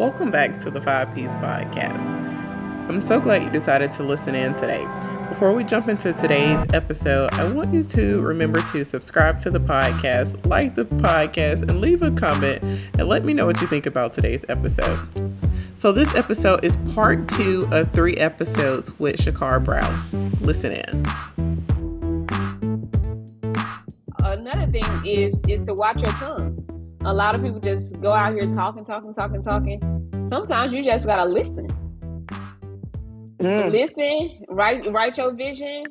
Welcome back to the Five P's Podcast. I'm so glad you decided to listen in today. Before we jump into today's episode, I want you to remember to subscribe to the podcast, like the podcast, and leave a comment and let me know what you think about today's episode. So, this episode is part two of three episodes with Schquarra Brown. Listen in. Another thing is is to watch your tongue. A lot of people just go out here talking, talking, talking, talking. Sometimes you just gotta listen. Mm. Listen, write write your vision,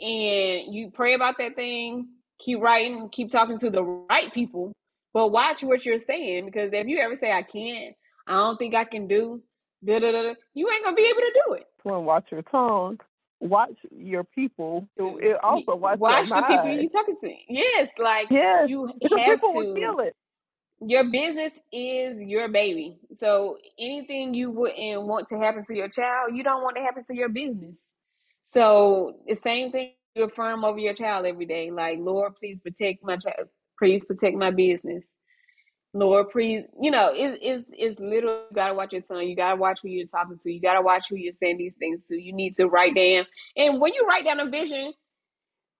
and you pray about that thing. Keep writing, keep talking to the right people, but watch what you're saying because if you ever say I can't, I don't think I can do, da da da, you ain't gonna be able to do it. One, watch your tongue. Watch your people. It also watch, watch the people you're talking to. Yes, like yes. you have people to. Will feel it your business is your baby. So anything you wouldn't want to happen to your child, you don't want to happen to your business. So the same thing you affirm over your child every day. Like, Lord, please protect my child. Please protect my business. Lord, please, you know, it, it's it's literally you gotta watch your tongue. You gotta watch who you're talking to. You gotta watch who you're saying these things to. You need to write down. And when you write down a vision,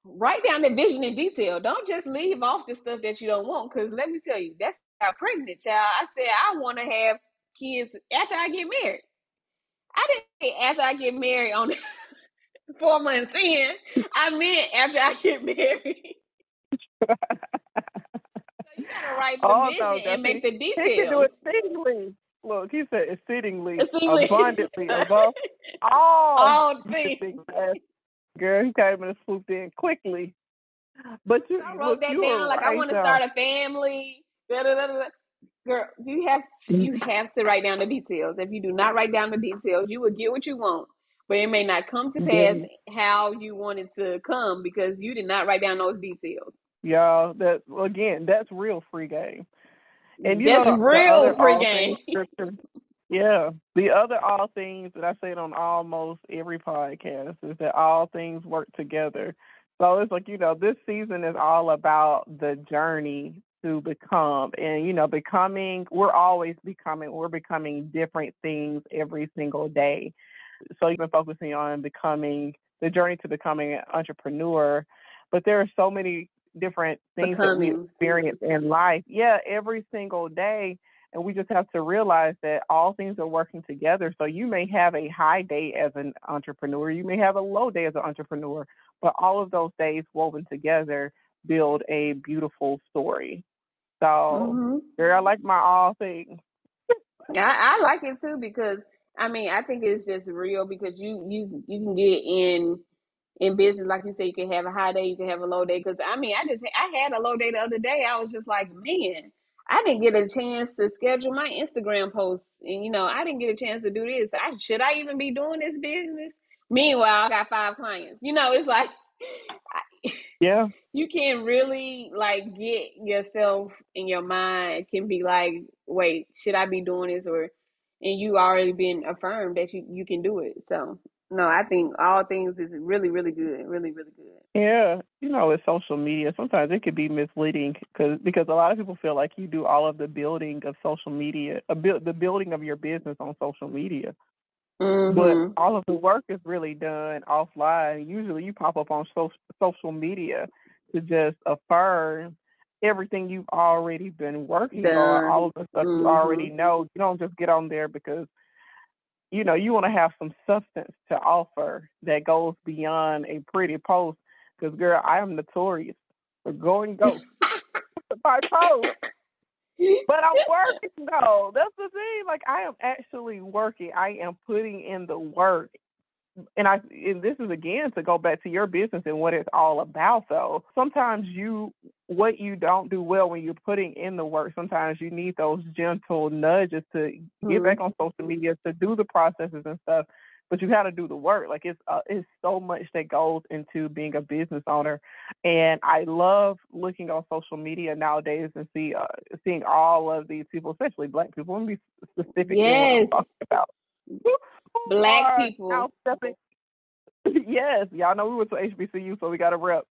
write down the vision in detail. Don't just leave off the stuff that you don't want. Because let me tell you, that's got pregnant, child. I said I want to have kids after I get married. I didn't say after I get married on four months in. I meant after I get married. so you gotta write the oh, vision and make the details. He can do it exceedingly. Look, he said exceedingly, exceedingly. abundantly above all, all things. Girl, he came and swooped in quickly. But you, I wrote that down like right I want to start a family. Da, da, da, Girl, you have to, you mm-hmm. have to write down the details. If you do not write down the details, you will get what you want, but it may not come to pass mm-hmm. how you want it to come because you did not write down those details. Y'all, that again, that's real free game. And that's know, real free game. yeah, the other all things that I say on almost every podcast is that all things work together. So it's like you know, this season is all about the journey to become and you know becoming we're always becoming we're becoming different things every single day. So you've been focusing on becoming the journey to becoming an entrepreneur but there are so many different things becoming. that we experience in life. Yeah every single day and we just have to realize that all things are working together. So you may have a high day as an entrepreneur you may have a low day as an entrepreneur but all of those days woven together build a beautiful story. So, mm-hmm. girl, I like my all things. I, I like it too because I mean I think it's just real because you you you can get in in business like you say you can have a high day you can have a low day because I mean I just I had a low day the other day I was just like man I didn't get a chance to schedule my Instagram posts and you know I didn't get a chance to do this I should I even be doing this business meanwhile I got five clients you know it's like yeah. You can really like get yourself in your mind can be like, wait, should I be doing this or and you already been affirmed that you, you can do it. So no, I think all things is really, really good, really, really good. Yeah, you know, with social media, sometimes it could be misleading because because a lot of people feel like you do all of the building of social media, uh, a bu- the building of your business on social media, Mm-hmm. But all of the work is really done offline. Usually you pop up on so- social media to just affirm everything you've already been working done. on, all of the stuff mm-hmm. you already know. You don't just get on there because you know you want to have some substance to offer that goes beyond a pretty post. Because girl, I am notorious for going ghost by post but I'm working though. That's the thing. Like I am actually working. I am putting in the work. And I and this is again to go back to your business and what it's all about though. Sometimes you what you don't do well when you're putting in the work, sometimes you need those gentle nudges to mm-hmm. get back on social media to do the processes and stuff but you got to do the work. Like it's uh, it's so much that goes into being a business owner, and I love looking on social media nowadays and see uh, seeing all of these people, especially Black people. Let me be specific. Yes. about Black people. yes, y'all know we went to HBCU, so we got a rep.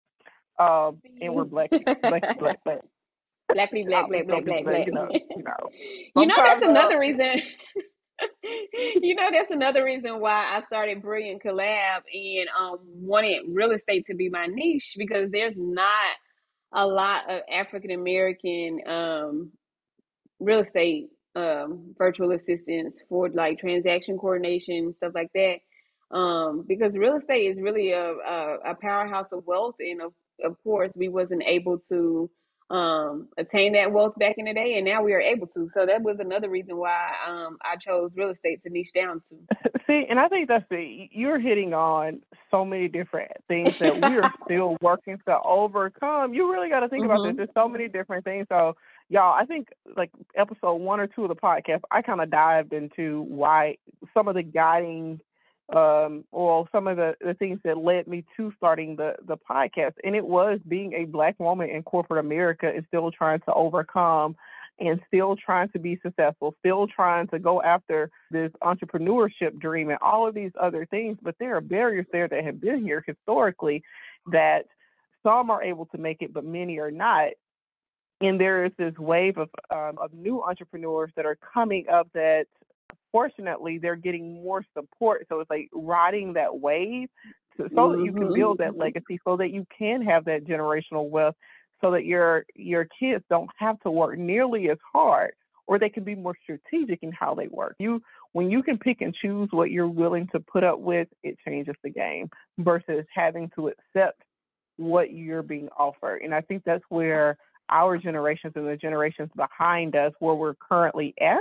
Um, and we're black, black, black, black. Black people, black, black, black, black, black. You know, you know, you know that's another reason. you know that's another reason why I started Brilliant Collab and um wanted real estate to be my niche because there's not a lot of African American um real estate um virtual assistants for like transaction coordination stuff like that. Um because real estate is really a, a, a powerhouse of wealth and of, of course we wasn't able to um attain that wealth back in the day and now we are able to so that was another reason why um i chose real estate to niche down to See, and I think that's the you're hitting on so many different things that we are still working to overcome. You really got to think about this. mm-hmm. There's so many different things. So, y'all, I think like episode one or two of the podcast, I kind of dived into why some of the guiding, um, or some of the the things that led me to starting the the podcast, and it was being a black woman in corporate America and still trying to overcome and still trying to be successful, still trying to go after this entrepreneurship dream and all of these other things. But there are barriers there that have been here historically that some are able to make it, but many are not. And there is this wave of um, of new entrepreneurs that are coming up that fortunately they're getting more support. So it's like riding that wave so, so that you can build that Mm-hmm. legacy, so that you can have that generational wealth so that your your kids don't have to work nearly as hard or they can be more strategic in how they work. You when you can pick and choose what you're willing to put up with, it changes the game versus having to accept what you're being offered. And I think that's where our generations and the generations behind us where we're currently at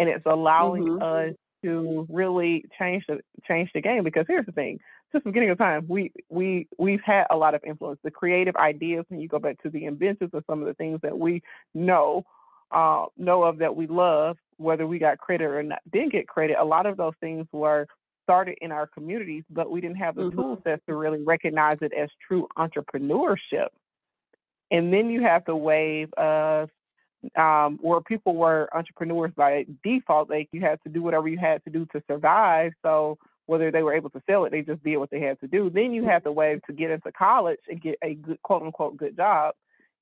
and it's allowing Mhm. us to really change the change the game because here's the thing since the beginning of time we we we've had a lot of influence the creative ideas when you go back to the inventions of some of the things that we know uh, know of that we love whether we got credit or not didn't get credit a lot of those things were started in our communities but we didn't have the Mhm. tool sets to really recognize it as true entrepreneurship and then you have the wave of um, where people were entrepreneurs by default, like you had to do whatever you had to do to survive. So whether they were able to sell it, they just did what they had to do. Then you have the wave to get into college and get a good quote unquote good job.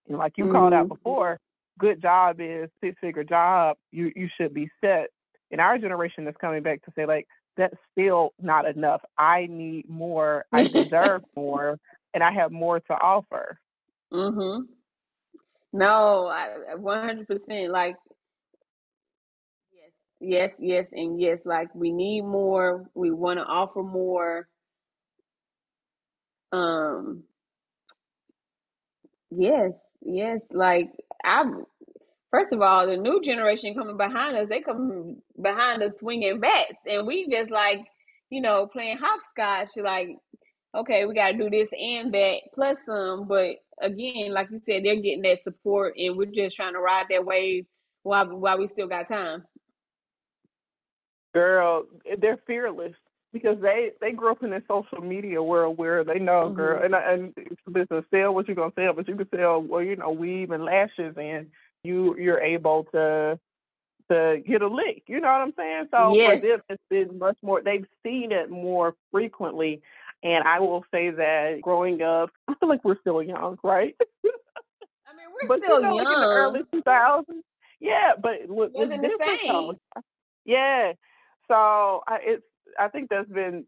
And like you called out Mhm. before, good job is six figure job. You you should be set. In our generation that's coming back to say like that's still not enough. I need more. I deserve more, and I have more to offer. Mhm. No, one hundred percent. Like yes, yes, yes, and yes. Like we need more. We want to offer more. Um. Yes, yes. Like I. First of all, the new generation coming behind us, they come behind us swinging bats, and we just like, you know, playing hopscotch. Like, okay, we got to do this and that plus some. But again, like you said, they're getting that support, and we're just trying to ride that wave while while we still got time. girl, they're fearless because they they grew up in the social media world where they know, girl, Mhm. and and listen, sell what you're gonna sell, but you can sell well, you know, weave and lashes, and you you're able to to get a lick. You know what I'm saying? So Yes. for them, it's been much more. They've seen it more frequently, and I will say that growing up, I feel like we're still young, right? I mean, we're but still you know, like in the young. early 2000s, yeah, but what was the though. same. Yeah, so I, it's I think there's been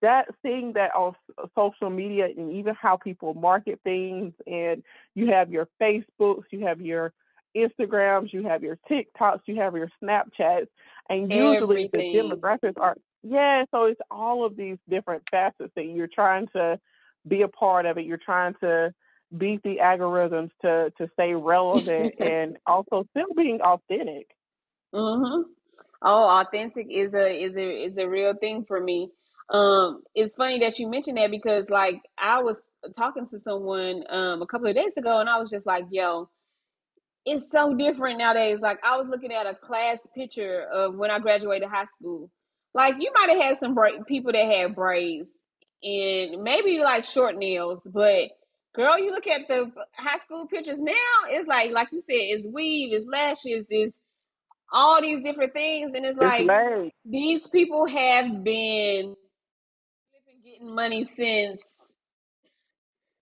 that seeing that on uh, social media and even how people market things, and you have your Facebooks, you have your Instagrams, you have your TikToks, you have your Snapchats, and usually the demographics are yeah. So it's all of these different facets that you're trying to be a part of it. You're trying to beat the algorithms to to stay relevant and also still being authentic. Mhm. Oh, authentic is a is a is a real thing for me. Um, it's funny that you mentioned that because like I was talking to someone um a couple of days ago and I was just like, yo, it's so different nowadays. Like I was looking at a class picture of when I graduated high school. Like you might have had some bra- people that had braids and maybe like short nails, but girl, you look at the high school pictures now, it's like like you said, it's weave, it's lashes, it's all these different things, and it's It's like these people have been getting money since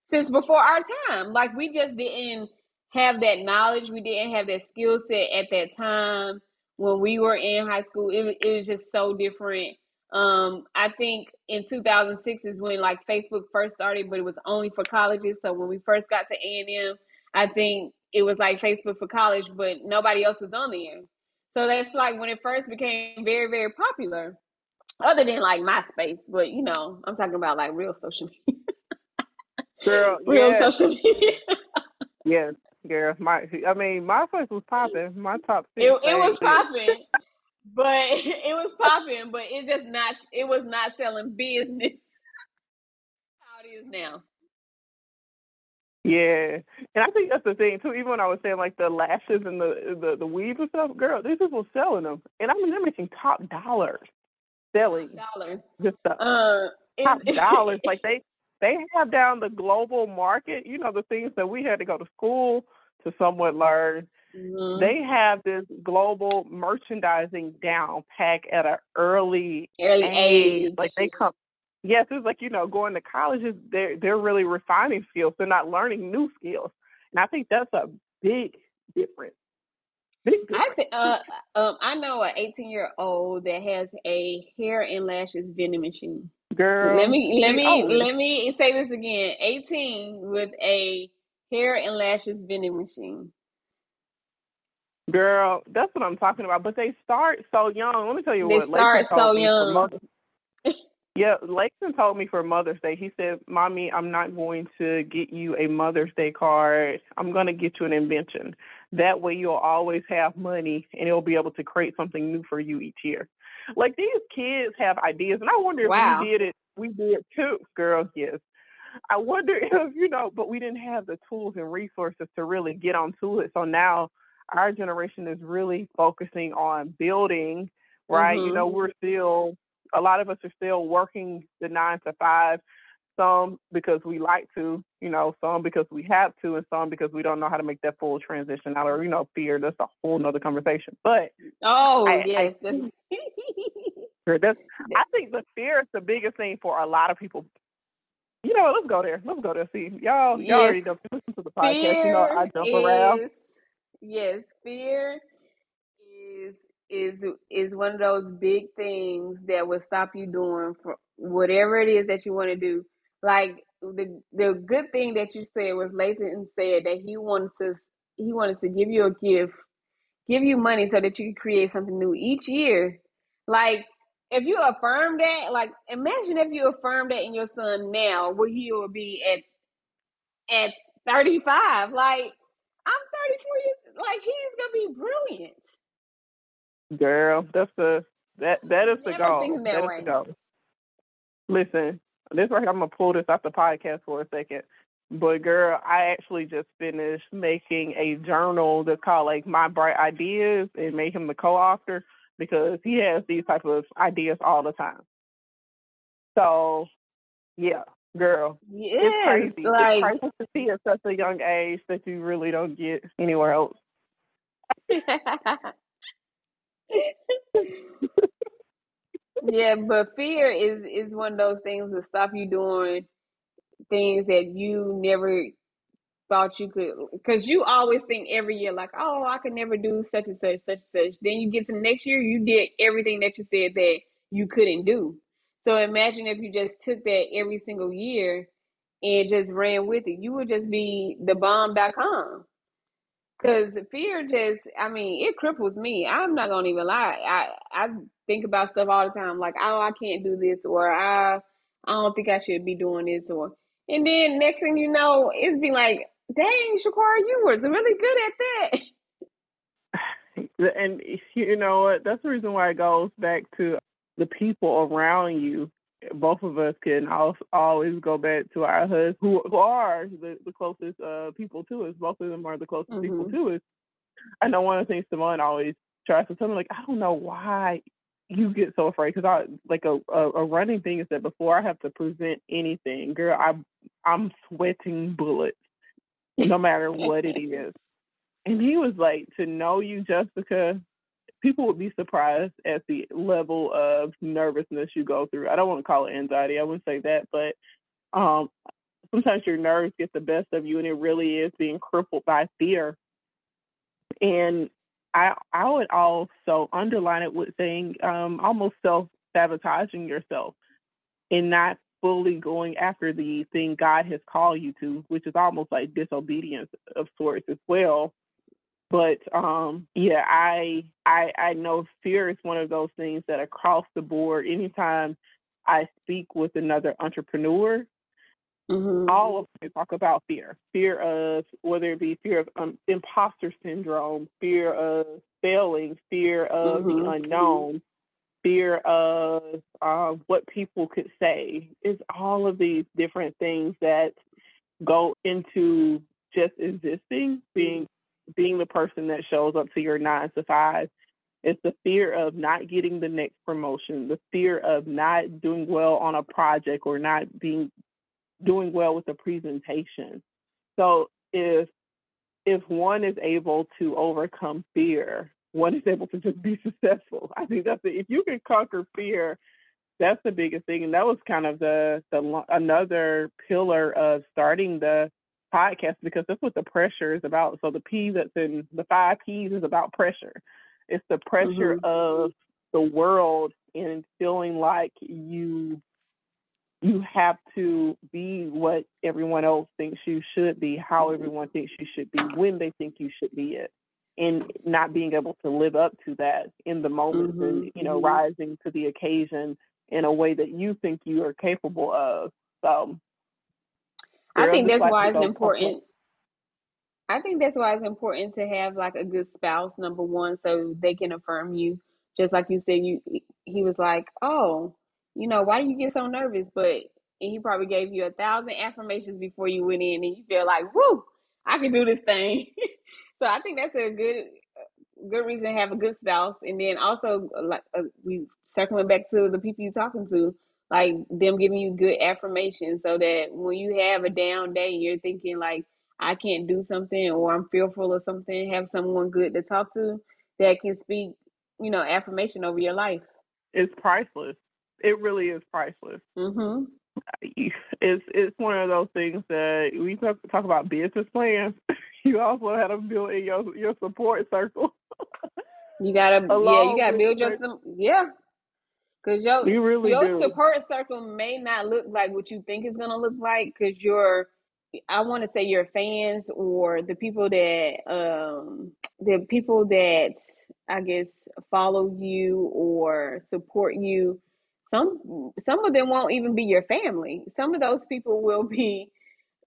since before our time. Like we just didn't have that knowledge. We didn't have that skill set at that time when we were in high school. It, it was just so different. Um, I think in 2006 is when like Facebook first started, but it was only for colleges. So when we first got to A&M, I think it was like Facebook for college, but nobody else was on there. So that's like when it first became very, very popular, other than like MySpace. But you know, I'm talking about like real social media. Girl, real yeah. social media. yeah, girl. My, I mean, MySpace was popping. My top six. It, it was popping, but it was popping, but it just not. It was not selling business. How it is now. Yeah, and I think that's the thing too. Even when I was saying like the lashes and the the, the weave and stuff, girl, these people selling them, and I mean they're making top dollars selling dollars. this stuff. Uh, top dollars, like they they have down the global market. You know the things that we had to go to school to somewhat learn. Mhm. They have this global merchandising down pack at an early early age. age. Like they come. Yes, it's like you know going to colleges. They're they're really refining skills. They're not learning new skills, and I think that's a big difference. Big difference. I think uh, um, I know an 18 year old that has a hair and lashes vending machine. Girl, Let me let me oh, let me say this again. 18 with a hair and lashes vending machine. Girl, that's what I'm talking about. But they start so young. Let me tell you They what. start so young. Yeah, Lakeson told me for Mother's Day. He said, "Mommy, I'm not going to get you a Mother's Day card. I'm going to get you an invention. That way, you'll always have money, and it'll be able to create something new for you each year." Like these kids have ideas, and I wonder if we did it. We did too, girls. Yes. I wonder if you know, but we didn't have the tools and resources to really get onto it. So now our generation is really focusing on building, right? You Mhm. know, we're still a lot of us are still working the nine to five, some because we like to, you know, some because we have to, and some because we don't know how to make that full transition out or, you know, fear. That's a whole nother conversation. But Oh I- I yes, that's that's, I think the fear is the biggest thing for a lot of people. You know, let's go there. Let's go there. See, y'all, y'all already know. Listen to the podcast. You know, I fear jump around. yes, fear is is is one of those big things that will stop you doing for whatever it is that you want to do. Like the the good thing that you said was Lathan said that he wanted to he wanted to give you a gift, give you money so that you can create something new each year. Like if you affirm that, like imagine if you affirm that in your son now, where he will be at at 35. Like I'm 34 years like he's gonna be brilliant. Girl, that's the that that is the goal. that That is the goal. Listen, this right here, I'm gonna pull this off the podcast for a second. But girl, I actually just finished making a journal that's called like My Bright Ideas and made him the co-author because he has these type of ideas all the time. So yeah, girl. It's crazy. like it's crazy to see at such a young age that you really don't get anywhere else. yeah, but fear is is one of those things that stop you doing things that you never thought you could because you always think every year like oh i could never do such and such such and such. Then you get to the next year you did everything that you said that you couldn't do. So imagine if you just took that every single year and just ran with it. You would just be the bomb.com because fear just i mean it cripples me i'm not gonna even lie i i think about stuff all the time like oh i can't do this or i i don't think i should be doing this or and then next thing you know, it's be like, dang, Schquarra, you were really good at that. And you know what? That's the reason why it goes back to the people around you. Both of us can always go back to our husbands, who, who are the, the closest uh, people to us. Both of them are the closest people Mhm. to us. I know one of the things Simone always tries to tell me, like, I don't know why you get so afraid because I like a, a a running thing is that before I have to present anything, girl, I I'm sweating bullets, no matter what it is. And he was like, to know you, Jessica, people would be surprised at the level of nervousness you go through. I don't want to call it anxiety. I wouldn't say that, but um, sometimes your nerves get the best of you, and it really is being crippled by fear. And I I would also underline it with saying um, almost self sabotaging yourself and not fully going after the thing God has called you to, which is almost like disobedience of sorts as well. But um, yeah, I I I know fear is one of those things that across the board, anytime I speak with another entrepreneur, mm-hmm. all of them talk about fear. Fear of whether it be fear of um, imposter syndrome, fear of failing, fear of mm-hmm. the unknown, fear of uh, what people could say. It's all of these different things that go into just existing, being being the person that shows up to your nine to five. It's the fear of not getting the next promotion, the fear of not doing well on a project or not being doing well with a presentation. So if if one is able to overcome fear, one is able to just be successful. I think that's it. If you can conquer fear, that's the biggest thing. And that was kind of the the another pillar of starting the podcast because that's what the pressure is about. So the P that's in the five P's is about pressure. It's the pressure mm-hmm. of the world and feeling like you you have to be what everyone else thinks you should be, how everyone thinks you should be, when they think you should be it, and not being able to live up to that in the moment mm-hmm. and you know mm-hmm. rising to the occasion in a way that you think you are capable of. So I think that's why it's important. I think that's why it's important to have like a good spouse, number one, so they can affirm you. Just like you said, you he was like, Oh, you know, why do you get so nervous? But and he probably gave you a thousand affirmations before you went in and you feel like, whoo, I can do this thing. so I think that's a good good reason to have a good spouse. And then also like uh, we circling back to the people you're talking to, like them giving you good affirmation so that when you have a down day and you're thinking like I can't do something or I'm fearful of something, have someone good to talk to that can speak, you know, affirmation over your life. It's priceless. It really is priceless. Mm-hmm. It's it's one of those things that we talk, talk about business plans. You also have to build in your your support circle. You gotta yeah, you gotta build your yeah. Cause your you really your do. support circle may not look like what you think it's gonna look like. Cause your, I want to say your fans or the people that um the people that I guess follow you or support you. Some some of them won't even be your family. Some of those people will be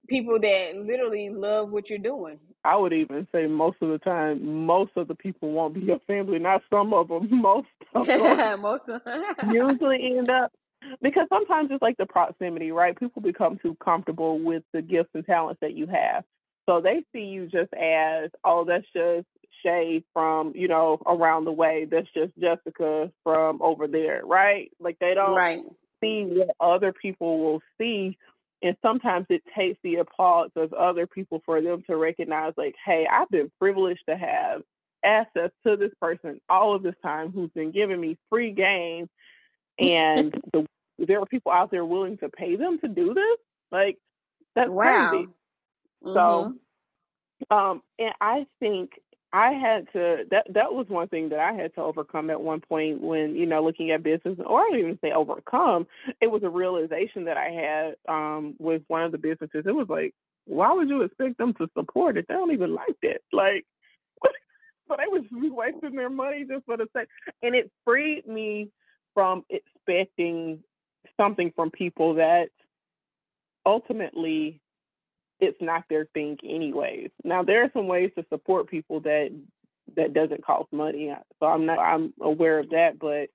people that literally love what you're doing. I would even say most of the time, most of the people won't be your family. Not some of them. Most of them most of usually end up because sometimes it's like the proximity, right? People become too comfortable with the gifts and talents that you have, so they see you just as, oh, that's just Shay from you know around the way. That's just Jessica from over there, right? Like they don't right. see what other people will see and sometimes it takes the applause of other people for them to recognize, like, hey, I've been privileged to have access to this person all of this time who's been giving me free game. And the, there are people out there willing to pay them to do this. Like, that's wow. crazy. Mm-hmm. So, um, and I think I had to that that was one thing that I had to overcome at one point when you know looking at business, or I don't even say overcome. It was a realization that I had um, with one of the businesses. It was like, why would you expect them to support it? They don't even like it. Like, but they was wasting their money just for the sake, and it freed me from expecting something from people that ultimately it's not their thing anyways. Now there are some ways to support people that that doesn't cost money. So I'm not I'm aware of that, but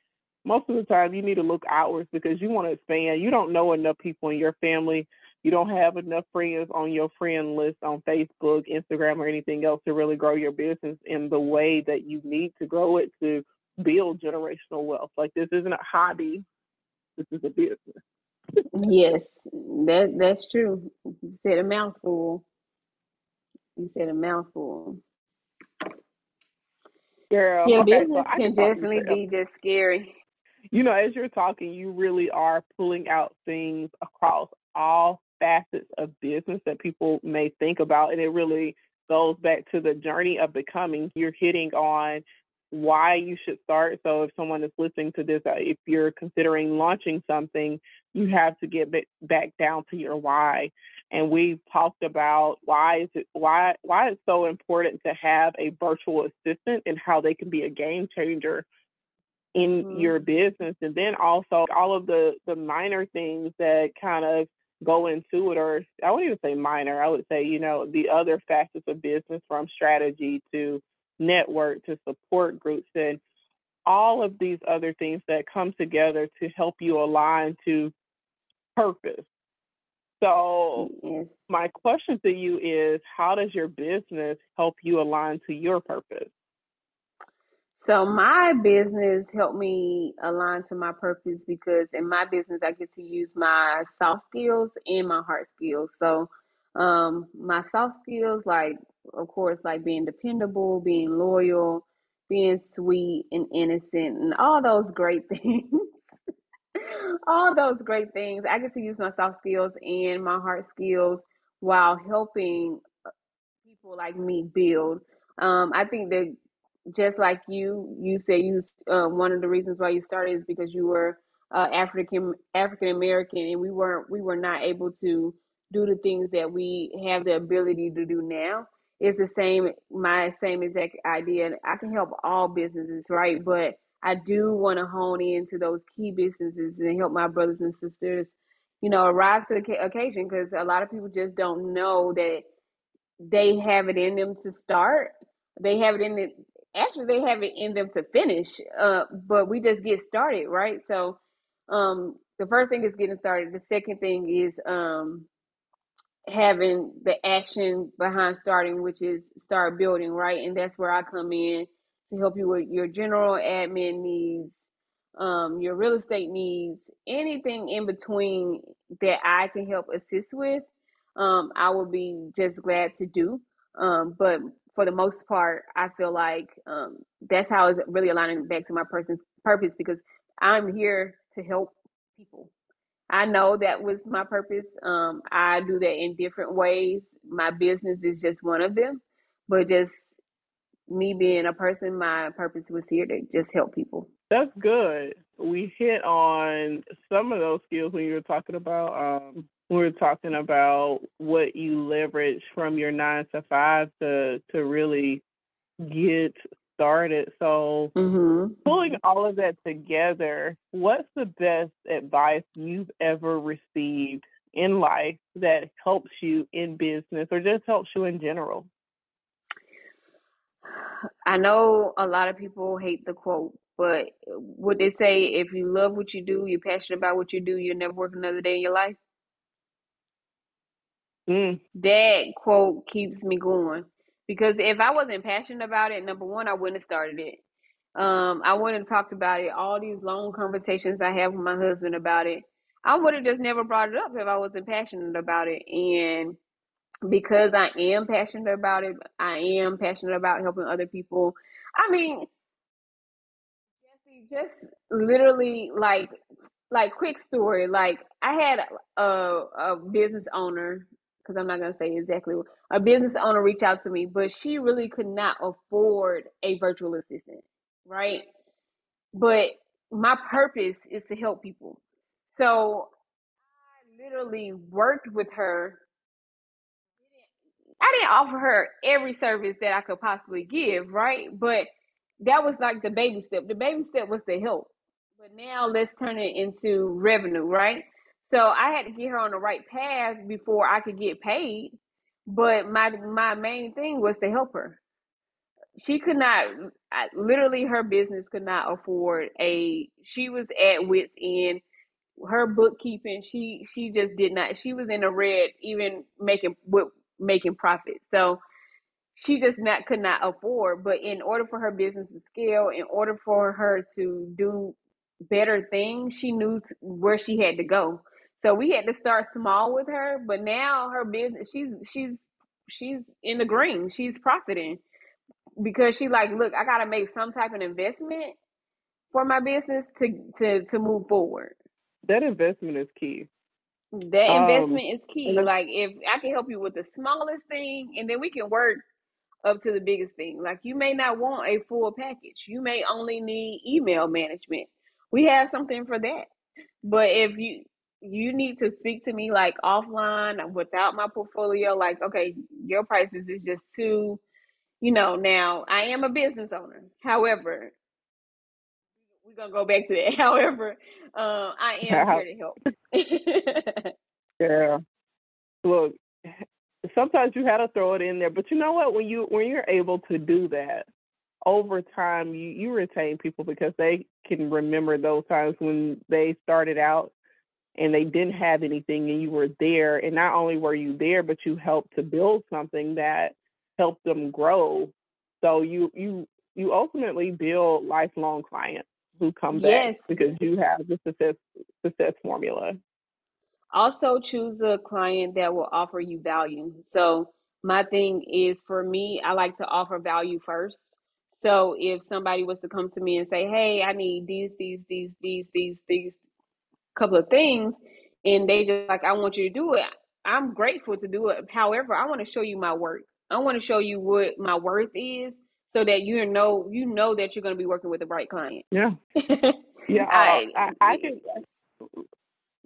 most of the time you need to look outwards because you want to expand. You don't know enough people in your family. You don't have enough friends on your friend list on Facebook, Instagram, or anything else to really grow your business in the way that you need to grow it to build generational wealth. Like this isn't a hobby. This is a business yes, that that's true. You said a mouthful. You said a mouthful. Girl, yeah, okay, business so can definitely be just scary. You know, as you're talking, you really are pulling out things across all facets of business that people may think about, and it really goes back to the journey of becoming. You're hitting on why you should start. So if someone is listening to this, uh, if you're considering launching something, you have to get back down to your why. And we've talked about why is it why why it's so important to have a virtual assistant and how they can be a game changer in mm-hmm. your business. And then also all of the the minor things that kind of go into it or I wouldn't even say minor, I would say, you know, the other facets of business from strategy to network to support groups and all of these other things that come together to help you align to purpose. So, yes. my question to you is how does your business help you align to your purpose? So, my business helped me align to my purpose because in my business, I get to use my soft skills and my hard skills. So, um, my soft skills, like of course, like being dependable, being loyal, being sweet and innocent, and all those great things. all those great things. I get to use my soft skills and my hard skills while helping uh, people like me build. Um, I think that just like you, you say you uh, one of the reasons why you started is because you were uh, African African American, and we weren't we were not able to do the things that we have the ability to do now. It's the same my same exact idea i can help all businesses right? But i do want to hone into those key businesses and help my brothers and sisters you know rise to the occasion because a lot of people just don't know that they have it in them to start. They have it in it actually they have it in them to finish uh, but we just get started right? So um, the first thing is getting started. The second thing is um, having the action behind starting, which is start building, right? And that's where I come in to help you with your general admin needs, um, your real estate needs, anything in between that I can help assist with. Um, I will be just glad to do. Um, but for the most part, I feel like um, that's how it's really aligning back to my person's purpose because I'm here to help people. I know that was my purpose. Um, I do that in different ways. My business is just one of them, but just me being a person, my purpose was here to just help people. That's good. We hit on some of those skills when you were talking about. Um, we were talking about what you leverage from your nine to five to to really get started. So, mm-hmm. pulling all of that together, what's the best advice you've ever received in life that helps you in business or just helps you in general? I know a lot of people hate the quote, but would they say if you love what you do, you're passionate about what you do, you'll never work another day in your life? Mm. That quote keeps me going because if I wasn't passionate about it, number one, I wouldn't have started it. Um, I wouldn't have talked about it. All these long conversations I have with my husband about it, I would have just never brought it up if I wasn't passionate about it. And because I am passionate about it, I am passionate about helping other people. I mean, just literally like like quick story. Like I had a a business owner because I'm not going to say exactly a business owner reached out to me, but she really could not afford a virtual assistant, right? But my purpose is to help people. So I literally worked with her. I didn't offer her every service that I could possibly give, right? But that was like the baby step. The baby step was to help. But now let's turn it into revenue, right? So I had to get her on the right path before I could get paid. But my my main thing was to help her. She could not I, literally her business could not afford a she was at wits end her bookkeeping she she just did not she was in the red even making making profit so she just not could not afford but in order for her business to scale in order for her to do better things she knew where she had to go so we had to start small with her, but now her business she's she's she's in the green. She's profiting because she like, look, I gotta make some type of investment for my business to to to move forward. That investment is key. That um, investment is key. Like if I can help you with the smallest thing, and then we can work up to the biggest thing. Like you may not want a full package. You may only need email management. We have something for that. But if you you need to speak to me like offline without my portfolio, like okay, your prices is just too, you know. Now I am a business owner. However, we're gonna go back to that. However, uh, I am here to help. yeah. Look, sometimes you had to throw it in there, but you know what? When you when you're able to do that over time, you you retain people because they can remember those times when they started out and they didn't have anything and you were there and not only were you there but you helped to build something that helped them grow so you you you ultimately build lifelong clients who come yes. back because you have the success success formula. Also choose a client that will offer you value. So my thing is for me, I like to offer value first. So if somebody was to come to me and say, "Hey, I need these, these, these, these, these, these couple of things," and they just like, "I want you to do it," I'm grateful to do it. However, I want to show you my work. I want to show you what my worth is, so that you know you know that you're going to be working with the right client. Yeah, yeah. I, I, I can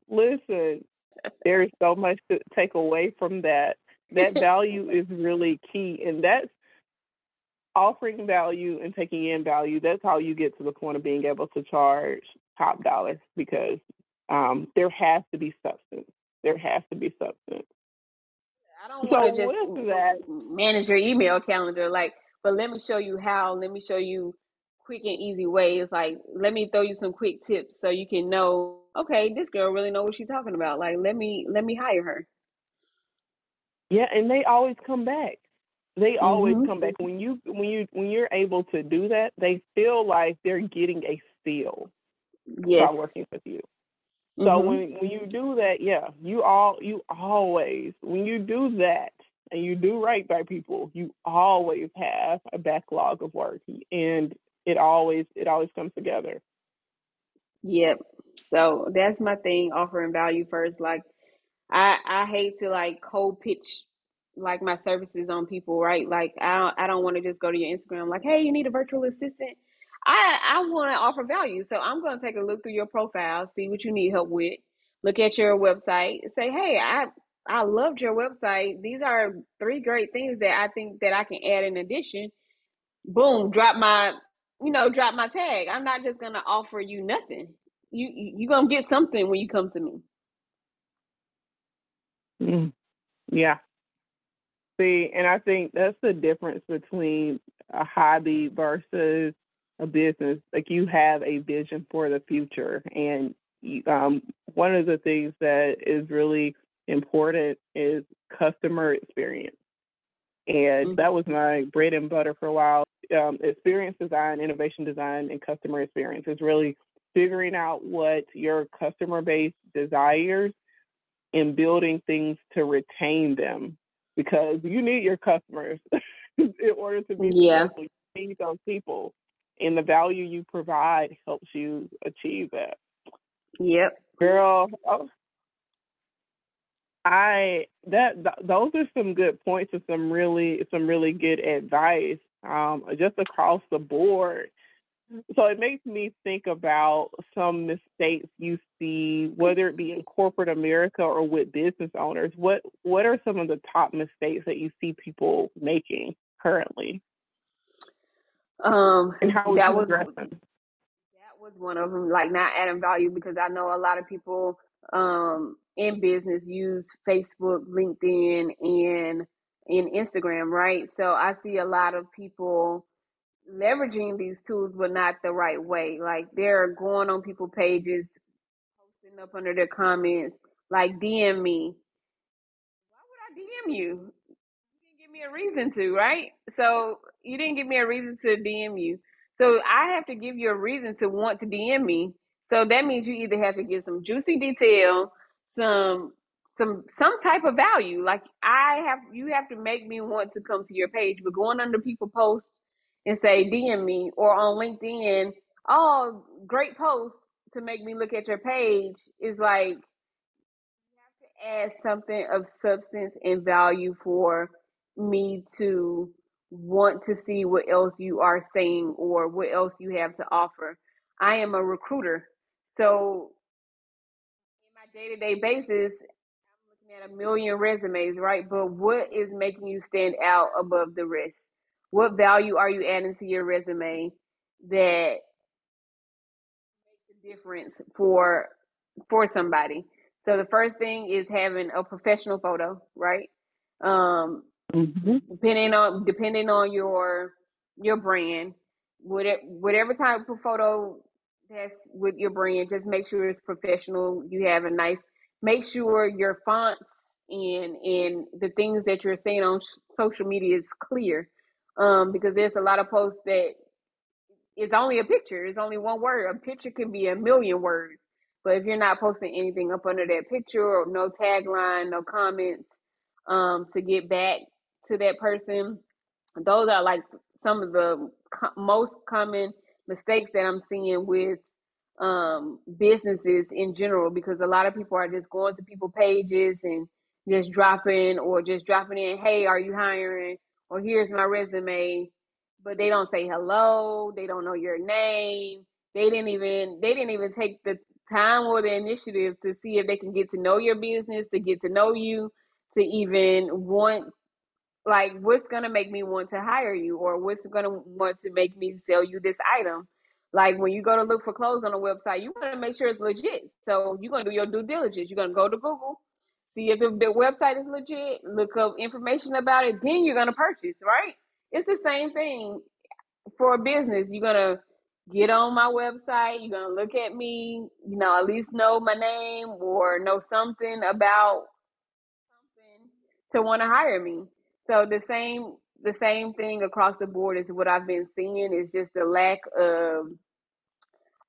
listen. There is so much to take away from that. That value is really key, and that's offering value and taking in value. That's how you get to the point of being able to charge top dollar because um, there has to be substance. There has to be substance. I don't want to just that, manage your email calendar. Like but let me show you how. Let me show you quick and easy ways. Like, let me throw you some quick tips so you can know, okay, this girl really know what she's talking about. Like, let me let me hire her. Yeah, and they always come back. They always mm-hmm. come back when you when you when you're able to do that. They feel like they're getting a steal yes. by working with you. So mm-hmm. when when you do that, yeah, you all you always when you do that, and you do right by people, you always have a backlog of work and it always it always comes together. Yep. So that's my thing, offering value first. Like I I hate to like cold pitch like my services on people, right? Like I don't, I don't want to just go to your Instagram like, "Hey, you need a virtual assistant?" I I want to offer value. So I'm going to take a look through your profile, see what you need help with. Look at your website, say, "Hey, I I loved your website. These are three great things that I think that I can add in addition. Boom, drop my, you know, drop my tag. I'm not just gonna offer you nothing. You you are gonna get something when you come to me. Mm. Yeah. See, and I think that's the difference between a hobby versus a business. Like you have a vision for the future, and you, um, one of the things that is really important is customer experience. And mm-hmm. that was my bread and butter for a while. Um, experience design, innovation design, and customer experience is really figuring out what your customer base desires and building things to retain them because you need your customers in order to be yeah. successful. You need those people, and the value you provide helps you achieve that. Yep. Girl, oh, I that th- those are some good points and some really some really good advice um, just across the board. So it makes me think about some mistakes you see, whether it be in corporate America or with business owners. What what are some of the top mistakes that you see people making currently? Um, and how that was them? that was one of them. Like not adding value because I know a lot of people um, in business use Facebook, LinkedIn, and in Instagram, right? So I see a lot of people leveraging these tools, but not the right way. Like they're going on people pages, posting up under their comments, like DM me. Why would I DM you? A reason to, right? So you didn't give me a reason to DM you. So I have to give you a reason to want to DM me. So that means you either have to give some juicy detail, some some some type of value. Like I have you have to make me want to come to your page. But going under people posts and say DM me or on LinkedIn, oh great post to make me look at your page is like you have to add something of substance and value for me to want to see what else you are saying or what else you have to offer. I am a recruiter. So in my day-to-day basis, I'm looking at a million resumes, right? But what is making you stand out above the rest? What value are you adding to your resume that makes a difference for for somebody? So the first thing is having a professional photo, right? Um, mm-hmm. Depending on depending on your your brand, whatever whatever type of photo that's with your brand, just make sure it's professional. You have a nice. Make sure your fonts and and the things that you're saying on social media is clear, um, because there's a lot of posts that it's only a picture. It's only one word. A picture can be a million words. But if you're not posting anything up under that picture or no tagline, no comments um, to get back to that person, those are like some of the co- most common mistakes that I'm seeing with um, businesses in general because a lot of people are just going to people pages and just dropping or just dropping in, hey, are you hiring? Or here's my resume. But they don't say hello. They don't know your name. They didn't even they didn't even take the time or the initiative to see if they can get to know your business, to get to know you, to even want like what's gonna make me want to hire you or what's gonna want to make me sell you this item. Like when you go to look for clothes on a website, you want to make sure it's legit. So you're gonna do your due diligence. You're gonna go to Google, see if the, website is legit, look up information about it, then you're gonna purchase, right? It's the same thing for a business. You're gonna get on my website. You're gonna look at me, you know, at least know my name or know something about something to want to hire me. So the same the same thing across the board is what I've been seeing is just the lack of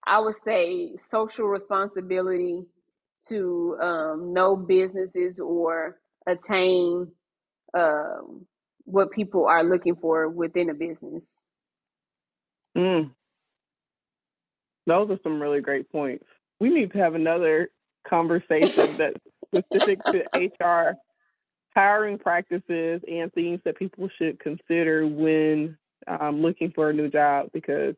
I would say social responsibility to um, know businesses or attain um, what people are looking for within a business. Mm, those are some really great points. We need to have another conversation that's specific to HR hiring practices and things that people should consider when um, looking for a new job because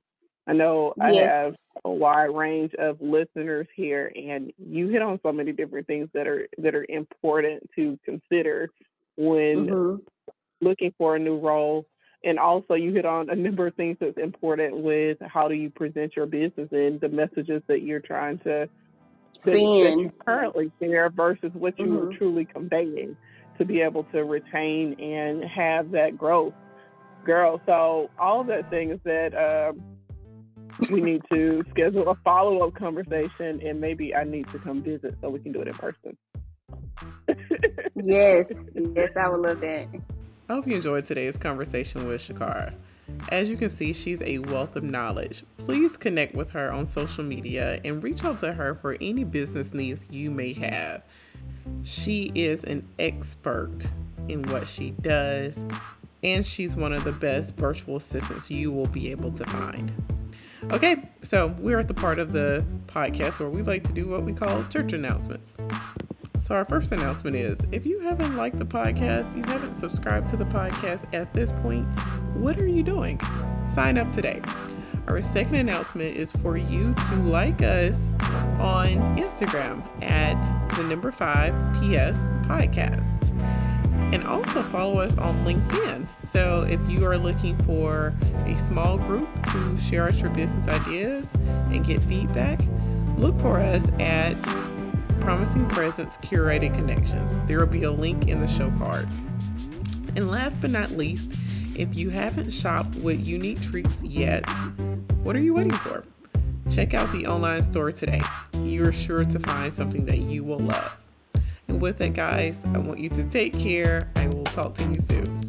I know I yes. have a wide range of listeners here, and you hit on so many different things that are that are important to consider when mm-hmm. looking for a new role and also you hit on a number of things that's important with how do you present your business and the messages that you're trying to that, that you currently share versus what you mm-hmm. are truly conveying to be able to retain and have that growth girl so all of that thing is that um, we need to schedule a follow-up conversation and maybe i need to come visit so we can do it in person yes yes i would love that I hope you enjoyed today's conversation with Schquarra. As you can see, she's a wealth of knowledge. Please connect with her on social media and reach out to her for any business needs you may have. She is an expert in what she does, and she's one of the best virtual assistants you will be able to find. Okay, so we're at the part of the podcast where we like to do what we call church announcements. So, our first announcement is if you haven't liked the podcast, you haven't subscribed to the podcast at this point, what are you doing? Sign up today. Our second announcement is for you to like us on Instagram at the number five PS podcast. And also follow us on LinkedIn. So if you are looking for a small group to share out your business ideas and get feedback, look for us at Promising Presence Curated Connections. There will be a link in the show card. And last but not least, if you haven't shopped with Unik Treats yet, what are you waiting for? Check out the online store today. You're sure to find something that you will love. And with that, guys, I want you to take care. I will talk to you soon.